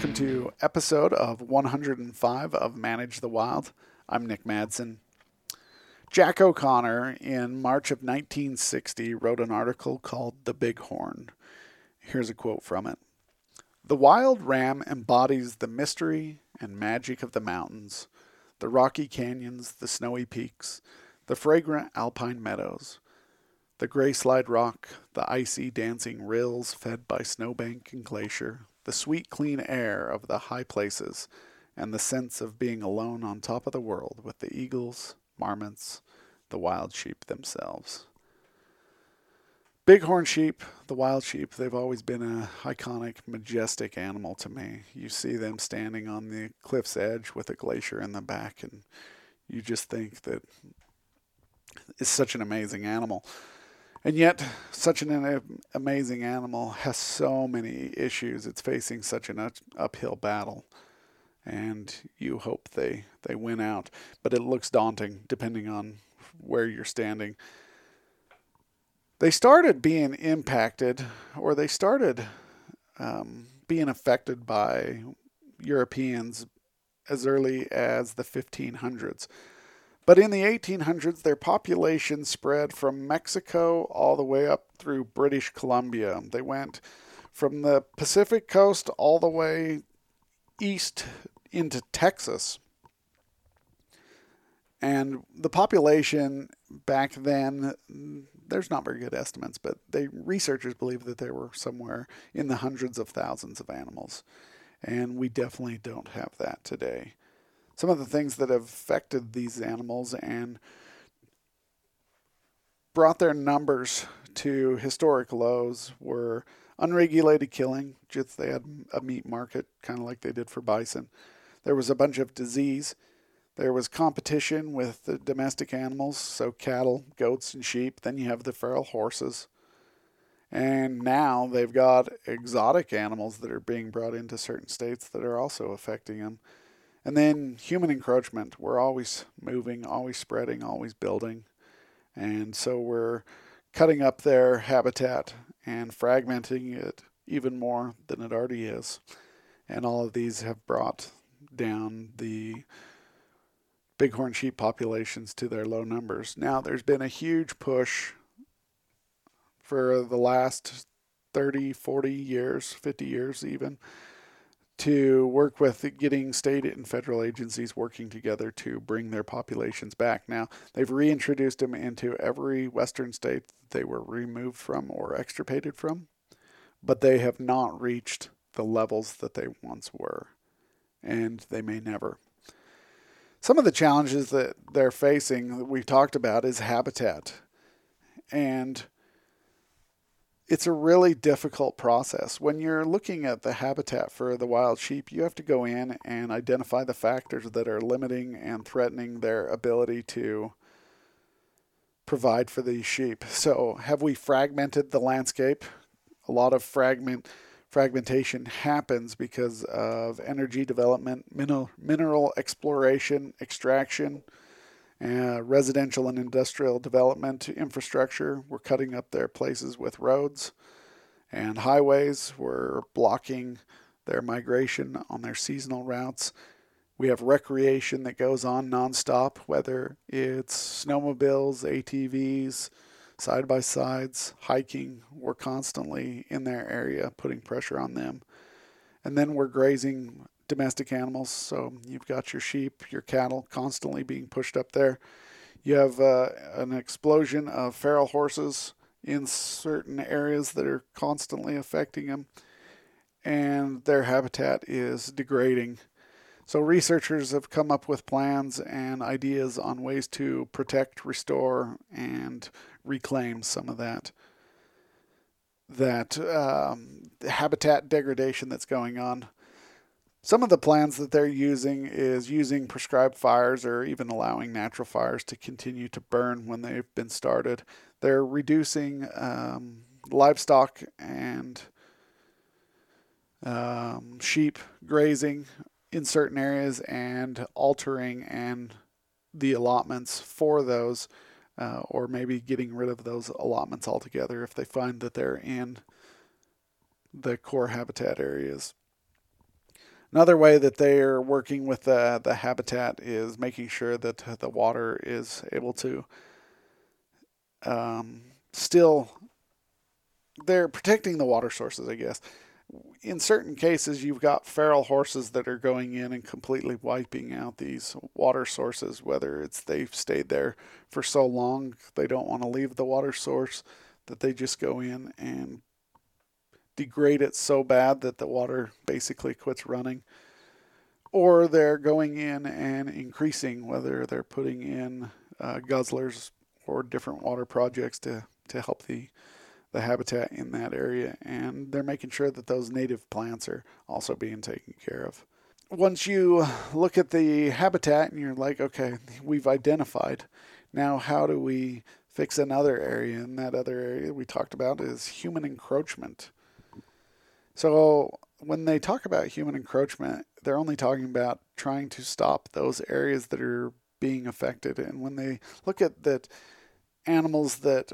welcome to episode of 105 of Manage the Wild. I'm Nick Madsen. Jack O'Connor, in March of 1960, wrote an article called The Bighorn. Here's a quote from it The wild ram embodies the mystery and magic of the mountains, the rocky canyons, the snowy peaks, the fragrant alpine meadows, the gray slide rock, the icy dancing rills fed by snowbank and glacier, the sweet clean air of the high places, and the sense of being alone on top of the world with the eagles, marmots, the wild sheep themselves. Bighorn sheep, the wild sheep, they've always been an iconic, majestic animal to me. You see them standing on the cliff's edge with a glacier in the back, and you just think that it's such an amazing animal. And yet, such an amazing animal has so many issues. It's facing such an uphill battle and you hope they they win out. But it looks daunting depending on where you're standing. They started being impacted, or they started um, being affected by Europeans as early as the 1500s. But in the 1800s, their population spread from Mexico all the way up through British Columbia. They went from the Pacific coast all the way east into Texas. And the population back then, there's not very good estimates, but they researchers believe that there were somewhere in the hundreds of thousands of animals. And we definitely don't have that today. Some of the things that have affected these animals and brought their numbers to historic lows were unregulated killing, just they had a meat market, kind of like they did for bison. There was a bunch of disease. There was competition with the domestic animals, so cattle, goats, and sheep. Then you have the feral horses. And now they've got exotic animals that are being brought into certain states that are also affecting them. And then human encroachment. We're always moving, always spreading, always building. And so we're cutting up their habitat and fragmenting it even more than it already is. And all of these have brought down the bighorn sheep populations to their low numbers. Now, there's been a huge push for the last 30, 40 years, 50 years even, to work with getting state and federal agencies working together to bring their populations back. Now, they've reintroduced them into every western state they were removed from or extirpated from, but they have not reached the levels that they once were and they may never. Some of the challenges that they're facing that we've talked about is habitat. And it's a really difficult process. When you're looking at the habitat for the wild sheep, you have to go in and identify the factors that are limiting and threatening their ability to provide for these sheep. So, have we fragmented the landscape? A lot of fragment fragmentation happens because of energy development, mineral, mineral exploration, extraction, uh, residential and industrial development infrastructure. We're cutting up their places with roads and highways. We're blocking their migration on their seasonal routes. We have recreation that goes on nonstop, whether it's snowmobiles, ATVs, side by sides, hiking. We're constantly in their area, putting pressure on them. And then we're grazing domestic animals. So you've got your sheep, your cattle constantly being pushed up there. You have uh, an explosion of feral horses in certain areas that are constantly affecting them, and their habitat is degrading. So, researchers have come up with plans and ideas on ways to protect, restore, and reclaim some of that that um, habitat degradation that's going on. Some of the plans that they're using is using prescribed fires or even allowing natural fires to continue to burn when they've been started. They're reducing um, livestock and um, sheep grazing in certain areas and altering and the allotments for those uh, or maybe getting rid of those allotments altogether if they find that they're in the core habitat areas. Another way that they are working with the, the habitat is making sure that the water is able to um, still, they're protecting the water sources, I guess. In certain cases, you've got feral horses that are going in and completely wiping out these water sources, whether it's they've stayed there for so long they don't want to leave the water source that they just go in and degrade it so bad that the water basically quits running. Or they're going in and increasing, whether they're putting in uh, guzzlers or different water projects to, to help the, the habitat in that area. And they're making sure that those native plants are also being taken care of. Once you look at the habitat and you're like, okay, we've identified. Now, how do we fix another area? And that other area we talked about is human encroachment. So when they talk about human encroachment, they're only talking about trying to stop those areas that are being affected. And when they look at that animals that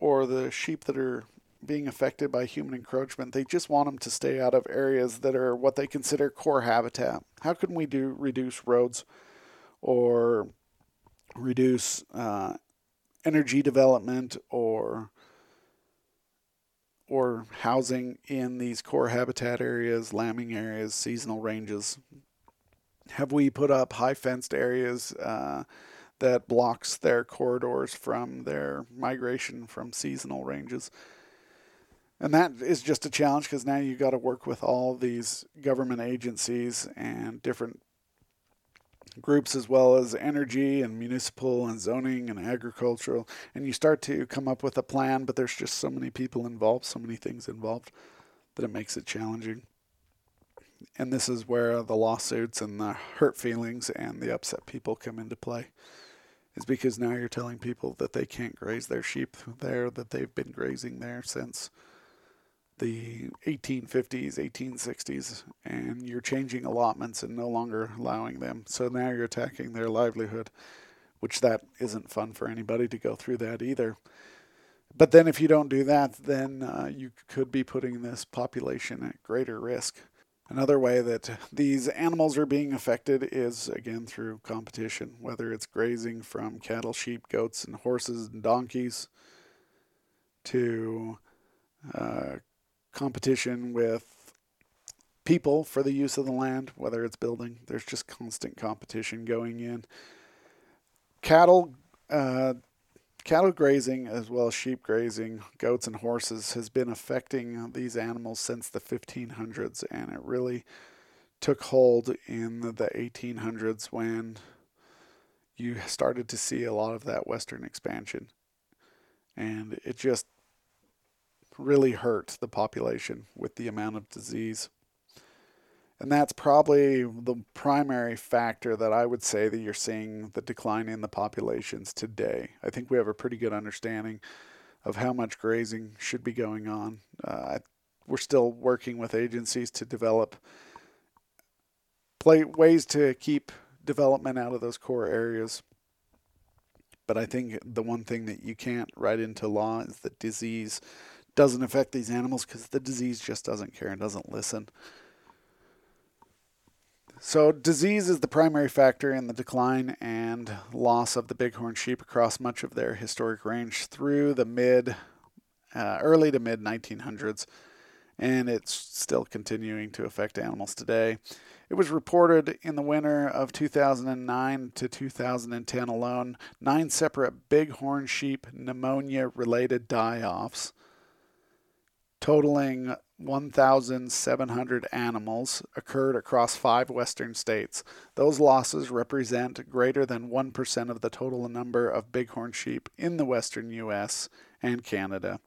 or the sheep that are being affected by human encroachment, they just want them to stay out of areas that are what they consider core habitat. How can we do reduce roads or reduce uh, energy development or or housing in these core habitat areas, lambing areas, seasonal ranges? Have we put up high fenced areas uh, that blocks their corridors from their migration from seasonal ranges? And that is just a challenge because now you got to work with all these government agencies and different groups as well as energy and municipal and zoning and agricultural. And you start to come up with a plan but there's just so many people involved so many things involved that it makes it challenging. And this is where the lawsuits and the hurt feelings and the upset people come into play is because now you're telling people that they can't graze their sheep there that they've been grazing there since the 1850s, 1860s, and you're changing allotments and no longer allowing them. So now you're attacking their livelihood, which that isn't fun for anybody to go through that either. But then if you don't do that, then uh, you could be putting this population at greater risk. Another way that these animals are being affected is again through competition, whether it's grazing from cattle, sheep, goats, and horses and donkeys to uh, competition with people for the use of the land, whether it's building. There's just constant competition going in. Cattle, uh, cattle grazing as well as sheep grazing, goats and horses has been affecting these animals since the 1500s, and it really took hold in the 1800s when you started to see a lot of that western expansion. And it just really hurt the population with the amount of disease. And that's probably the primary factor that I would say that you're seeing the decline in the populations today. I think we have a pretty good understanding of how much grazing should be going on. Uh, we're still working with agencies to develop play, ways to keep development out of those core areas. But I think the one thing that you can't write into law is that disease doesn't affect these animals because the disease just doesn't care and doesn't listen. So, disease is the primary factor in the decline and loss of the bighorn sheep across much of their historic range through the mid, uh, early to mid 1900s, and it's still continuing to affect animals today. It was reported in the winter of 2009 to 2010 alone, nine separate bighorn sheep pneumonia related die offs totaling 1,700 animals, occurred across five western states. Those losses represent greater than 1% of the total number of bighorn sheep in the western U.S. and Canada.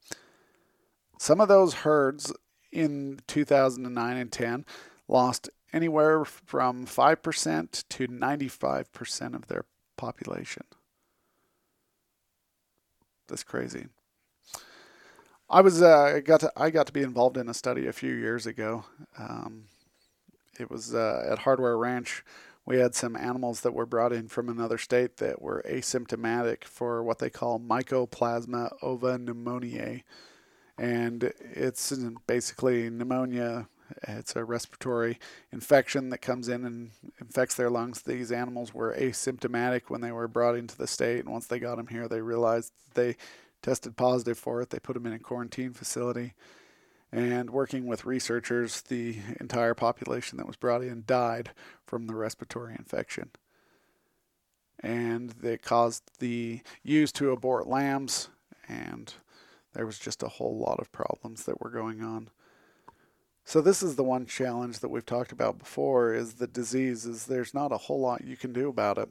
Some of those herds in 2009 and 10 lost anywhere from 5% to 95% of their population. That's crazy. I was uh, got to I got to be involved in a study a few years ago. Um, it was uh, at Hardware Ranch. We had some animals that were brought in from another state that were asymptomatic for what they call Mycoplasma ovipneumoniae, and it's basically pneumonia It's a respiratory infection that comes in and infects their lungs. These animals were asymptomatic when they were brought into the state, and once they got them here, they realized they tested positive for it. They put them in a quarantine facility. And working with researchers, the entire population that was brought in died from the respiratory infection. And it caused the ewes to abort lambs, and there was just a whole lot of problems that were going on. So this is the one challenge that we've talked about before is the disease is there's not a whole lot you can do about it.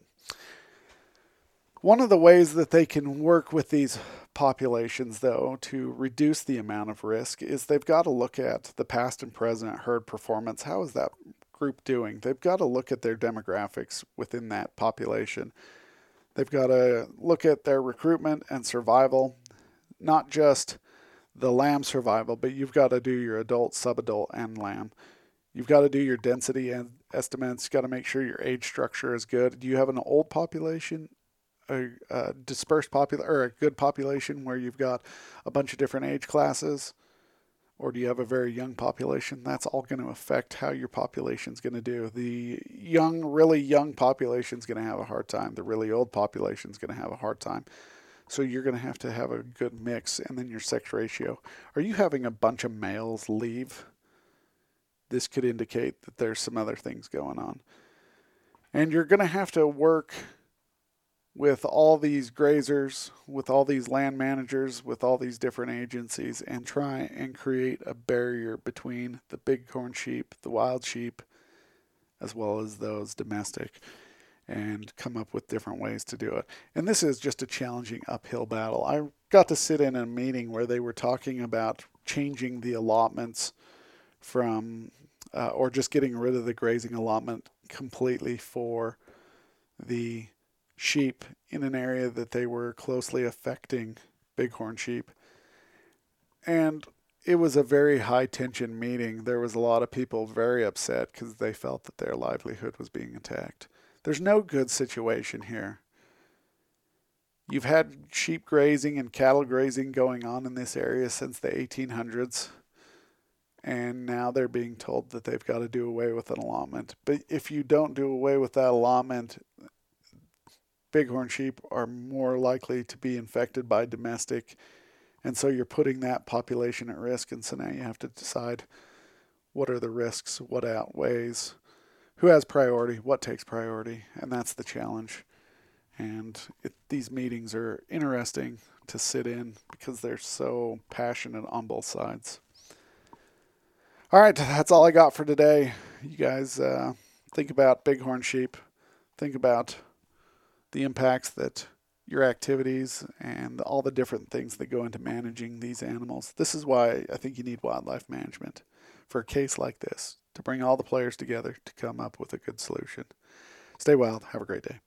One of the ways that they can work with these populations though to reduce the amount of risk is they've got to look at the past and present herd performance. How is that group doing? They've got to look at their demographics within that population. They've got to look at their recruitment and survival, not just the lamb survival, but you've got to do your adult, subadult, and lamb. You've got to do your density and estimates. You've got to make sure your age structure is good. Do you have an old population, a, a dispersed population, or a good population where you've got a bunch of different age classes? Or do you have a very young population? That's all going to affect how your population is going to do. The young, really young population is going to have a hard time. The really old population is going to have a hard time. So you're going to have to have a good mix, and then your sex ratio. Are you having a bunch of males leave? This could indicate that there's some other things going on. And you're going to have to work with all these grazers, with all these land managers, with all these different agencies, and try and create a barrier between the bighorn sheep, the wild sheep, as well as those domestic and come up with different ways to do it. And this is just a challenging uphill battle. I got to sit in a meeting where they were talking about changing the allotments from, uh, or just getting rid of the grazing allotment completely for the sheep in an area that they were closely affecting bighorn sheep. And it was a very high tension meeting. There was a lot of people very upset because they felt that their livelihood was being attacked. There's no good situation here. You've had sheep grazing and cattle grazing going on in this area since the 1800s, and now they're being told that they've got to do away with an allotment. But if you don't do away with that allotment, bighorn sheep are more likely to be infected by domestic, and so you're putting that population at risk. And so now you have to decide what are the risks, what outweighs who has priority, what takes priority, and that's the challenge. And it, these meetings are interesting to sit in because they're so passionate on both sides. All right, that's all I got for today. You guys uh, think about bighorn sheep, think about the impacts that your activities and all the different things that go into managing these animals. This is why I think you need wildlife management for a case like this to bring all the players together to come up with a good solution. Stay wild. Have a great day.